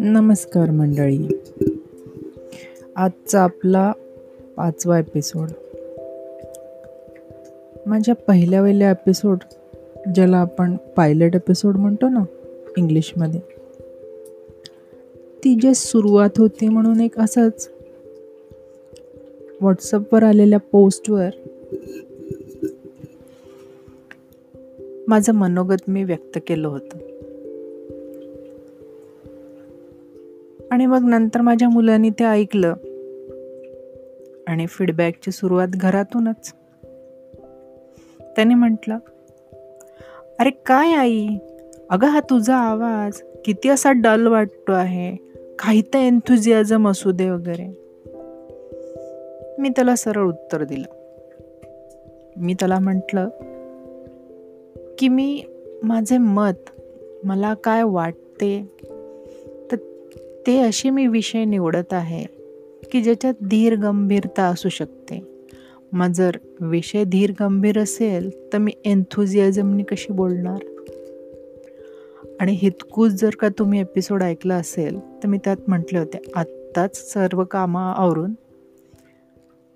नमस्कार मंडळी. आजचा आपला पाचवा एपिसोड माझ्या पहिल्या वेल्या एपिसोड ज्याला आपण पायलट एपिसोड म्हणतो ना इंग्लिशमध्ये. ती जे सुरुवात होती म्हणून एक असंच व्हॉट्सअपवर आलेल्या पोस्टवर माझं मनोगत मी व्यक्त केलं होतं. आणि मग नंतर माझ्या मुलांनी ते ऐकलं. आणि फीडबॅकची सुरुवात घरातूनच. त्याने म्हटलं अरे काय आई? अगं हा तुझा आवाज किती असा डल वाटतो आहे. काही तर एन्थुझियाझम असू दे वगैरे. मी त्याला सरळ उत्तर दिलं. मी त्याला म्हटलं की मी माझे मत मला काय वाटते ते असे मी विषय निवडत आहे की ज्याच्यात धीर गंभीरता असू शकते. मग जर विषय धीर गंभीर असेल तर मी एन्थुझियाझमनी कशी बोलणार? आणि हितकूच जर का तुम्ही एपिसोड ऐकला असेल तर मी त्यात म्हटले होते आत्ताच सर्व कामं आवरून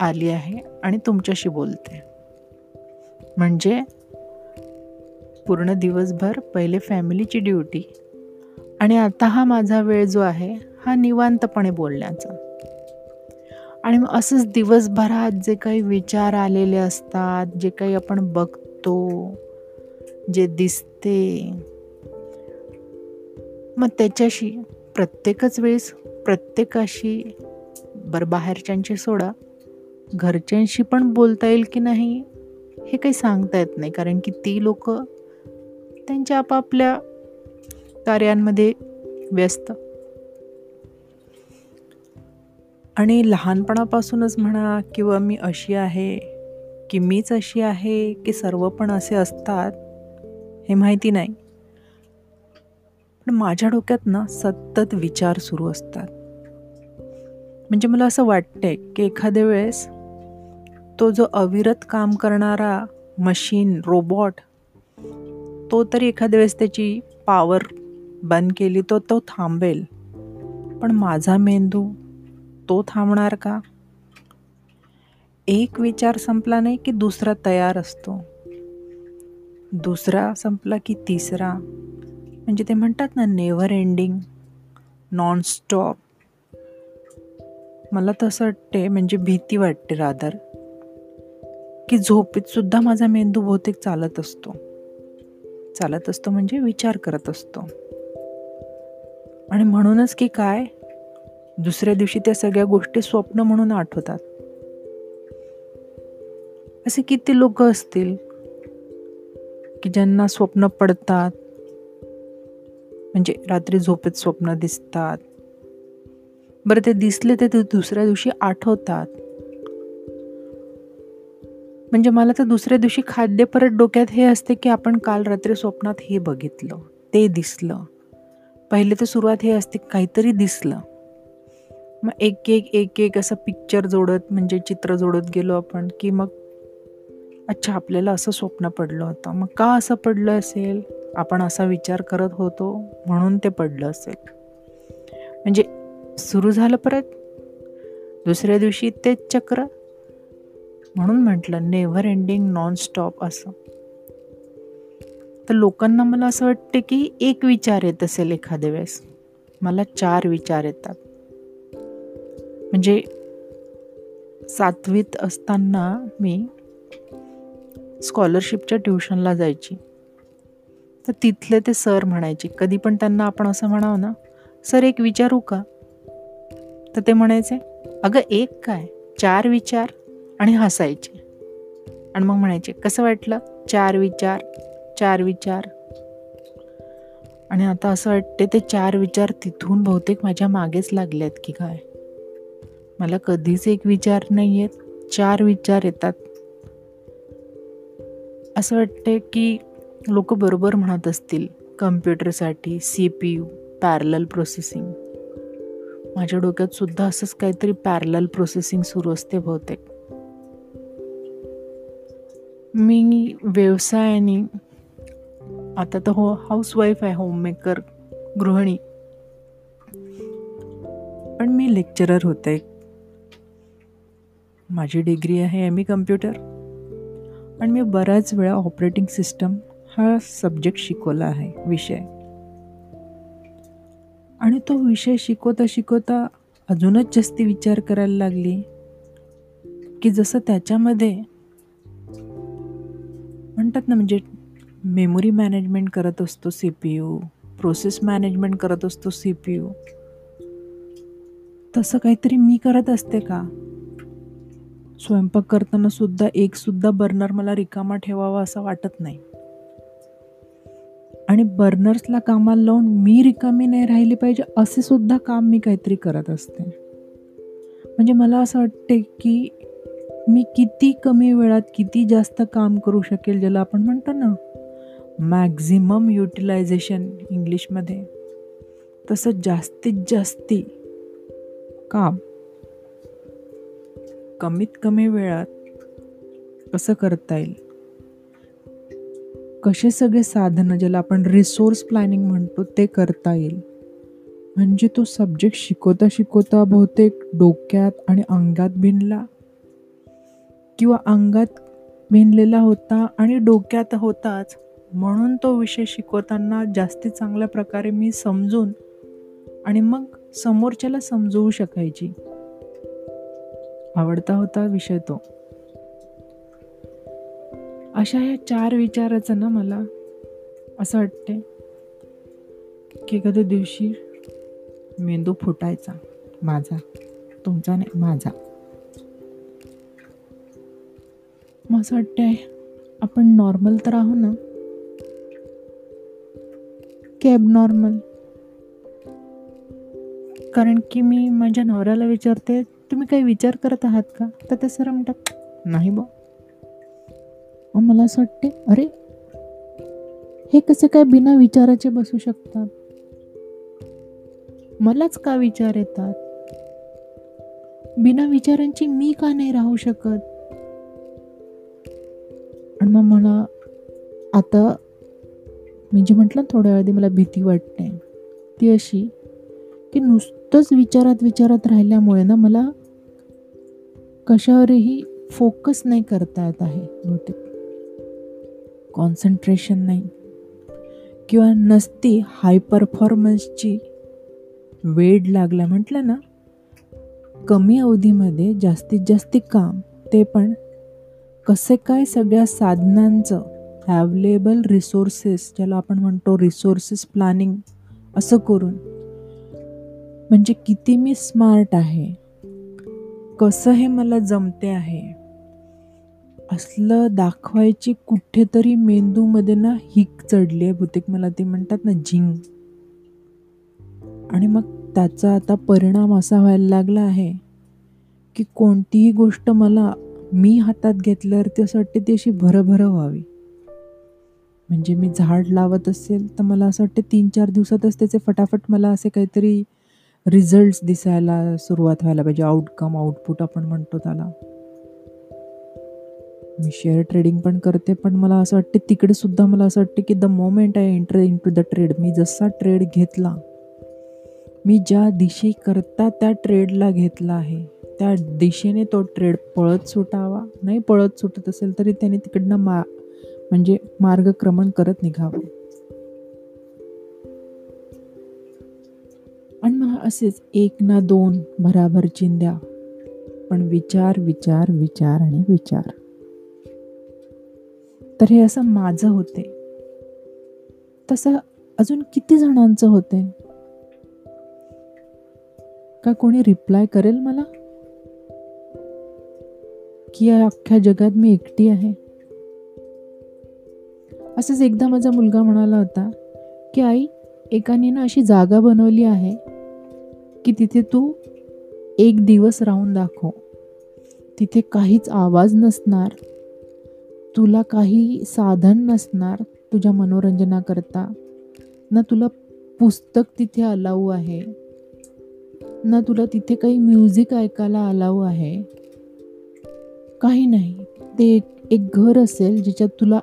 आली आहे आणि तुमच्याशी बोलते. म्हणजे पूर्ण दिवसभर पहिले फॅमिलीची ड्युटी आणि आता हा माझा वेळ जो आहे हा निवांतपणे बोलण्याचा. आणि मग असंच दिवसभरात जे काही विचार आलेले असतात जे काही आपण बघतो जे दिसते मग त्याच्याशी प्रत्येकच वेळेस प्रत्येकाशी बरं बाहेरच्यांशी सोडा. घरच्यांशी पण बोलता येईल की नाही हे काही सांगता येत नाही कारण की ती लोक त्यांच्या आपापल्या कार्यांमध्ये व्यस्त. आणि लहानपणापासूनच म्हणा किंवा मी अशी आहे की मीच अशी आहे की सर्व पण असे असतात हे माहिती नाही. पण माझ्या डोक्यात ना सतत विचार सुरू असतात. म्हणजे मला असं वाटतंय की एखाद्या वेळेस तो जो अविरत काम करणारा मशीन रोबॉट तो तरी एखाद्या वेळेस त्याची पावर बंद केली तो तो थांबेल. पण माझा मेंदू तो थांबणार का? एक विचार संपला नाही की दुसरा तयार असतो. दुसरा संपला की तिसरा. म्हणजे ते म्हणतात ना नेव्हर एंडिंग नॉनस्टॉप मला तसं वाटते म्हणजे भीती वाटते रादर की झोपेतसुद्धा माझा मेंदू बहुतेक चालत असतो. चालत असतो म्हणजे विचार करत असतो. आणि म्हणूनच की काय? दुसऱ्या दिवशी त्या सगळ्या गोष्टी स्वप्न म्हणून आठवतात. असे किती लोक असतील की ज्यांना स्वप्न पडतात. म्हणजे रात्री झोपेत स्वप्न दिसतात. बरं ते दिसले ते दुसऱ्या दिवशी आठवतात. म्हणजे मला तर दुसऱ्या दिवशी खाद्य परत डोक्यात हे असते की आपण काल रात्री स्वप्नात हे बघितलं ते दिसलं. पहिले तर सुरुवात हे असते काहीतरी दिसलं. मग एक एक एक एक असं पिक्चर जोडत म्हणजे चित्र जोडत गेलो आपण की मग अच्छा आपल्याला असं स्वप्न पडलं होतं. मग का असं पडलं असेल? आपण असा विचार करत होतो म्हणून ते पडलं असेल. म्हणजे सुरू झालं परत? दुसऱ्या दिवशी तेच चक्र? म्हणून म्हटलं नेव्हर एंडिंग नॉनस्टॉप असं. तर लोकांना मला असं वाटते की एक विचार येत असेल एखाद्या वेळेस. मला चार विचार येतात. म्हणजे सातवीत असताना मी स्कॉलरशिपच्या ट्युशनला जायची. तर तिथले ते सर म्हणायचे कधी पण त्यांना आपण असं म्हणावं ना सर एक विचारू का? तर ते म्हणायचे अगं एक काय? चार विचार आणि हसायचे. आणि मग म्हणायचे कसं वाटलं? चार विचार चार विचार. आणि आता असं वाटते ते चार विचार तिथून बहुतेक माझ्या मागेच लागले आहेत की काय? मला कधीच एक विचार नाही आहेत चार विचार येतात. असं वाटते की लोक बरोबर म्हणत असतील कम्प्युटरसाठी C P U parallel processing. माझ्या डोक्यात सुद्धा असंच काहीतरी पॅरल प्रोसेसिंग सुरू असते बहुतेक. मी व्यवसायाने आता तर हो हाऊसवाईफ आहे होममेकर गृहिणी. पण मी लेक्चरर होते. माझी डिग्री आहे एम ई कम्प्युटर आणि मी बऱ्याच वेळा ऑपरेटिंग सिस्टम हा सब्जेक्ट शिकवला आहे विषय. आणि तो विषय शिकवता शिकवता अजूनच जास्ती विचार करायला लागली. की जसं त्याच्यामध्ये म्हणतात ना म्हणजे मेमोरी मॅनेजमेंट करत असतो C P U process management करत असतो सी पी यू तसं काहीतरी मी करत असते का? स्वयंपाक करताना सुद्धा एक सुद्धा बर्नर मला रिकामा ठेवावा असं वाटत नाही. आणि बर्नर्सला कामाला लावून मी रिकामी नाही राहिली पाहिजे असे सुद्धा काम मी काहीतरी करत असते. म्हणजे मला असं वाटते की मी किती कमी वेळात किती जास्त काम करू शकेल ज्याला आपण म्हणतो ना मॅक्झिमम युटिलायझेशन इंग्लिशमध्ये. तसं जास्तीत जास्ती काम कमीत कमी वेळात कसं करता येईल? कसे सगळे साधनं ज्याला आपण रिसोर्स प्लॅनिंग म्हणतो ते करता येईल? म्हणजे तो सब्जेक्ट शिकवता शिकवता बहुतेक डोक्यात आणि अंगात भिनला. किंवा अंगात भिनलेला होता आणि डोक्यात होताच. म्हणून तो विषय शिकवताना जास्ती चांगल्या प्रकारे मी समजून आणि मग समोरच्याला समजवू शकायची. आवडता होता विषय तो. अशा ह्या चार विचाराचं ना मला असं वाटते की एखाद्या दिवशी मेंदू फुटायचा. माझा तुमचा नाही माझा. मग असं वाटतंय आपण नॉर्मल तर आहो ना? की नॉर्मल कारण की मी माझ्या नवऱ्याला विचारते तुम्ही काही विचार करत आहात का? तर ते सर म्हणतात नाही बा. मला असं वाटते अरे हे कसे काय बिना विचाराचे बसू शकतात? मलाच का विचार येतात? बिना विचारांची मी का नाही राहू शकत? आणि मग मला आता मी जे म्हटलं थोड्या वेळ मला भीती वाटते. ती अशी की नुसतंच विचारात विचारात राहिल्यामुळे ना मला कशावरही फोकस नाही करता येत आहे बहुतेक. कॉन्सन्ट्रेशन नाही. किंवा नसती हाय परफॉर्मन्सची वेळ लागला म्हटलं ना कमी अवधीमध्ये जास्तीत जास्त काम ते पण कसे काय सगळ्या साधनांचं ॲवेलेबल रिसोर्सेस ज्याला आपण म्हणतो रिसोर्सेस प्लॅनिंग असं करून. म्हणजे किती मी स्मार्ट आहे. कसं हे मला जमते आहे. असलं दाखवायची कुठेतरी मेंदूमध्ये ना हिक चढली आहे बहुतेक मला ते म्हणतात ना झिंग. आणि मग त्याचा आता परिणाम असा व्हायला लागला आहे की कोणतीही गोष्ट मला मी हातात घेतल्यावर ती असं वाटते ती अशी भरभर व्हावी. म्हणजे मी झाड लावत असेल तर मला असं वाटते तीन चार दिवसातच त्याचे फटाफट मला असे काहीतरी रिझल्ट्स दिसायला सुरुवात व्हायला पाहिजे. आउटकम आउटपुट आपण म्हणतो त्याला. मी शेअर ट्रेडिंग पण करते पण मला असं वाटते तिकडे सुद्धा मला असं वाटते की the moment I enter into the trade मी जसा ट्रेड घेतला मी ज्या दिशे करता त्या ट्रेडला घेतला आहे त्या दिशेने तो ट्रेड पळत सुटावा. नाही पळत सुटत असेल तरी त्याने तिकडनं मा म्हणजे मार्गक्रमण करत निघावं. आणि मग असेच एक ना दोन भराभर चिंद्या पण विचार विचार विचार आणि विचार. तर हे असं माझं होते. तसं अजून किती जणांचं होते? का कोणी रिप्लाय करेल मला? की या अख्ख्या जगात मी एकटी आहे? असंच एकदा माझा मुलगा म्हणाला होता की आई एकाने ना अशी जागा बनवली आहे की तिथे तू एक दिवस राहून दाखव. तिथे काहीच आवाज नसणार. तुला काही साधन नसणार तुझ्या मनोरंजनाकरता. ना तुला पुस्तक तिथे अलाऊ आहे. ना तुला तिथे काही म्युझिक ऐकायला अलाऊ आहे. काही नाही. ते एक घर असेल ज्याच्यात तुला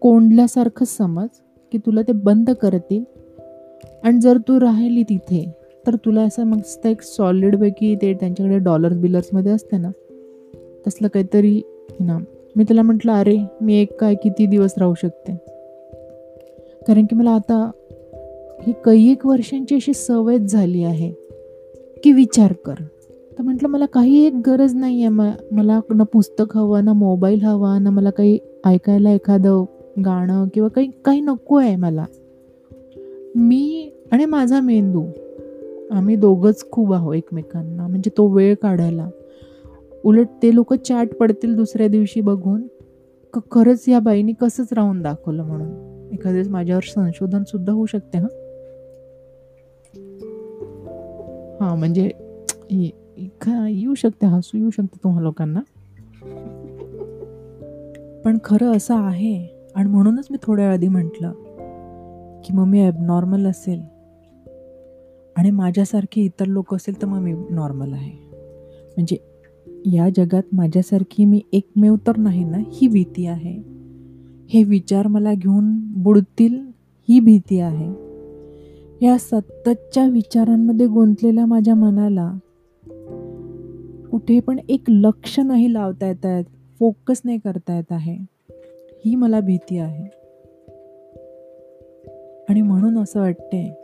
कोंडल्यासारखं समज की तुला ते बंद करतील. आणि जर तू राहिली तिथे तर तुला असं मस्त एक सॉलिडपैकी ते त्यांच्याकडे डॉलर्स बिलर्समध्ये असते ना तसलं काहीतरी ना मी त्याला म्हटलं अरे मी एक काय किती दिवस राहू शकते? कारण की मला आता ही काही एक वर्षांची अशी सवयच झाली आहे की विचार कर. तर म्हटलं मला काही एक गरज नाही आहे म मला ना पुस्तक हवं ना मोबाईल हवा ना मला काही ऐकायला एखादं गाणं किंवा काही काही नको आहे मला. मी आणि माझा मेंदू आम्ही दोघंच खूप आहो एकमेकांना. म्हणजे तो वेळ काढायला. उलट ते लोक चॅट पडतील दुसऱ्या दिवशी बघून. क खरंच या बाईनी कसंच राहून दाखवलं म्हणून. एखाद्याच माझ्यावर संशोधन सुद्धा होऊ शकते हां? हां म्हणजे येऊ शकते हसू येऊ शकते तुम्हा लोकांना. पण खरं असं आहे आणि म्हणूनच मी थोड्या आधी म्हटलं की मग मी ॲबनॉर्मल असेल आणि माझ्यासारखे इतर लोक असेल तर मग मी नॉर्मल आहे. म्हणजे या जगात माझ्यासारखी मी एकमेव तर नाही ना ही भीती आहे. हे विचार मला घेऊन बुडतील ही भीती आहे. या सततच्या विचारांमध्ये गुंतलेल्या माझ्या मनाला कुठे पण एक लक्ष नाही लावता येत आहेत फोकस नाही करता येत आहे. ही मला भीती आहे. आणि म्हणून असं वाटते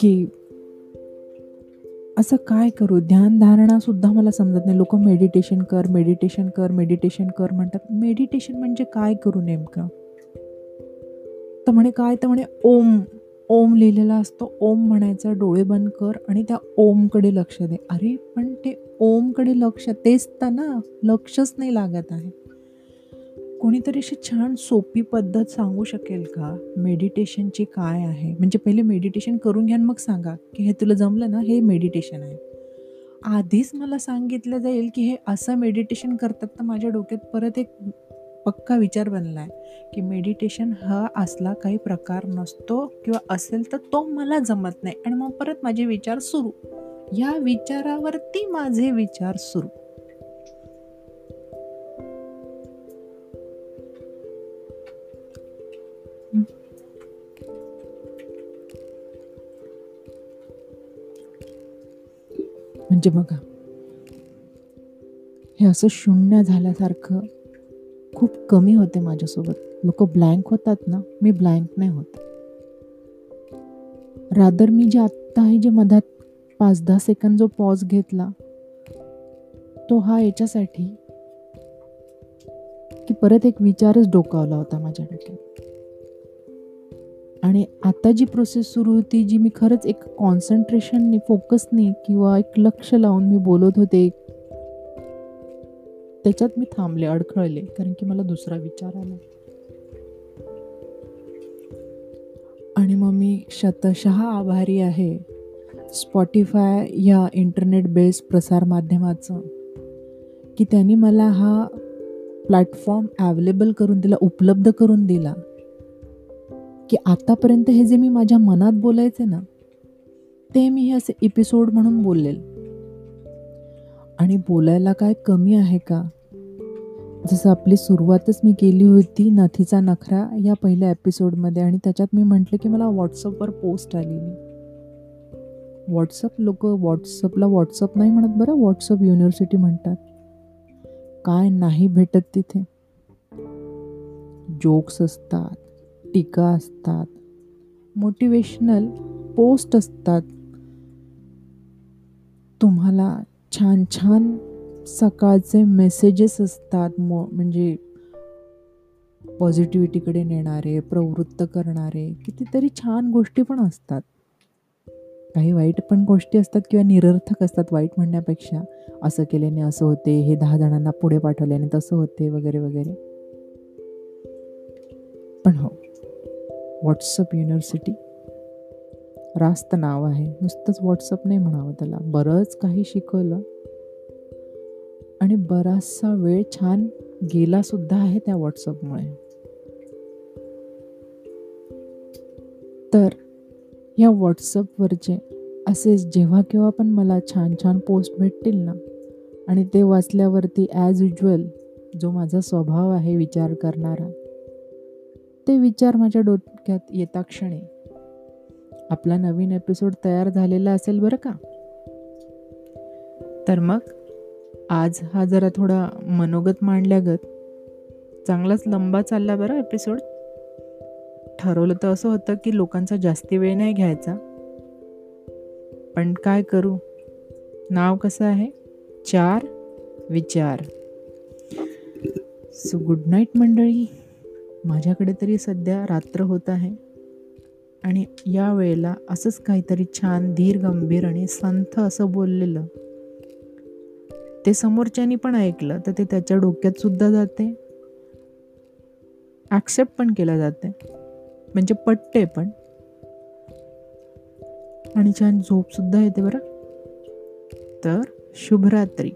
की असं काय करू? ध्यानधारणा सुद्धा मला समजत नाही. लोक मेडिटेशन कर मेडिटेशन कर मेडिटेशन कर म्हणतात. मेडिटेशन म्हणजे काय करू नेमकं? तर म्हणे काय? तर म्हणे ओम. ओम लिहिलेला असतो. ओम म्हणायचा डोळे बंद कर आणि त्या ओमकडे लक्ष दे. अरे पण ते ओमकडे लक्ष तेच तर ना. लक्षच नाही लागत आहे. कोणीतरी अशी छान सोपी पद्धत सांगू शकेल का? मेडिटेशनची काय आहे? म्हणजे पहिले मेडिटेशन करून घ्या मग सांगा की हे तुला जमलं ना हे मेडिटेशन आहे. आधीच मला सांगितलं जाईल की हे असं मेडिटेशन करतात तर माझ्या डोक्यात परत एक पक्का विचार बनला आहे की मेडिटेशन हा असला काही प्रकार नसतो किंवा असेल तर तो मला जमत नाही आणि मग परत माझे विचार सुरू. या विचारावरती माझे विचार सुरू. म्हणजे बघा हे असं शून्य झाल्यासारखं खूप कमी होते माझ्यासोबत. लोक ब्लँक होतात ना मी ब्लँक नाही होत. रादर मी जे आत्ता आहे जे मधात पाच दहा सेकंद जो पॉज घेतला तो हा याच्यासाठी की परत एक विचारच डोकावला होता माझ्या डोक्यात. आणि आता जी प्रोसेस सुरू होती जी मी खरंच एक कॉन्सन्ट्रेशननी फोकसनी किंवा एक लक्ष लावून मी बोलत होते त्याच्यात मी थांबले अडखळले कारण की मला दुसरा विचार आला. आणि मग मी शतशः आभारी आहे. स्पॉटीफाय या इंटरनेट बेस्ड प्रसार माध्यमाचं की त्यांनी मला हा प्लॅटफॉर्म ॲवेलेबल करून दिला उपलब्ध करून दिला. की आतापर्यंत हे जे मी माझ्या मनात बोलायचे ना ते मी हे असे एपिसोड म्हणून बोललेल. आणि बोलायला काय कमी आहे का? जसं आपली सुरुवातच मी केली होती नथीचा नखरा या पहिल्या एपिसोडमध्ये आणि त्याच्यात मी म्हटलं की मला व्हॉट्सअपवर पोस्ट आलेली. व्हॉट्सअप लोक व्हॉट्सअपला व्हॉट्सअप नाही म्हणत बरं व्हॉट्सअप युनिव्हर्सिटी म्हणतात. काय नाही भेटत तिथे. जोक्स असतात. टीका असतात. मोटिवेशनल पोस्ट असतात. तुम्हाला छान छान सकाळचे मेसेजेस असतात. मो म्हणजे पॉझिटिव्हिटीकडे नेणारे प्रवृत्त करणारे कितीतरी छान गोष्टी पण असतात. काही वाईट पण गोष्टी असतात किंवा निरर्थक असतात वाईट म्हणण्यापेक्षा. असं केल्याने असं होते हे दहा जणांना पुढे पाठवल्याने तसं होते वगैरे वगैरे. पण हो. व्हॉट्सअप युनिव्हर्सिटी रास्त नाव आहे. नुसतंच व्हॉट्सअप नाही म्हणावं त्याला. बरंच काही शिकवलं. आणि बराचसा वेळ छान गेला सुद्धा आहे त्या व्हॉट्सअपमुळे तर या व्हॉट्सअपवरचे असेच जेव्हा केव्हा पण मला छान छान पोस्ट भेटतील ना आणि ते वाचल्यावरती ॲज युज्युअल जो माझा स्वभाव आहे विचार करणारा ते विचार माझ्या डोक्यात येता क्षणी. आपला नवीन एपिसोड तयार झालेला असेल बरं का? तर मग आज हा जरा थोडा मनोगत मांडल्यागत चांगलाच लंबा चालला बरं एपिसोड ठरवलं तर असं होतं की लोकांचा जास्ती वेळ नाही घ्यायचा. पण काय करू? नाव कसं आहे? चार विचार. सो गुड नाईट मंडळी. माझ्याकडे तरी सध्या रात्र होत आहे. आणि या वेळेला असंच काहीतरी छान धीर गंभीर आणि संथ असं बोललेलं. ते समोरच्यानी पण ऐकलं तर ते त्याच्या डोक्यात सुद्धा जाते. ॲक्सेप्ट पण केलं जाते. म्हणजे पटते पण. आणि छान झोपसुद्धा येते बरं. तर शुभरात्री.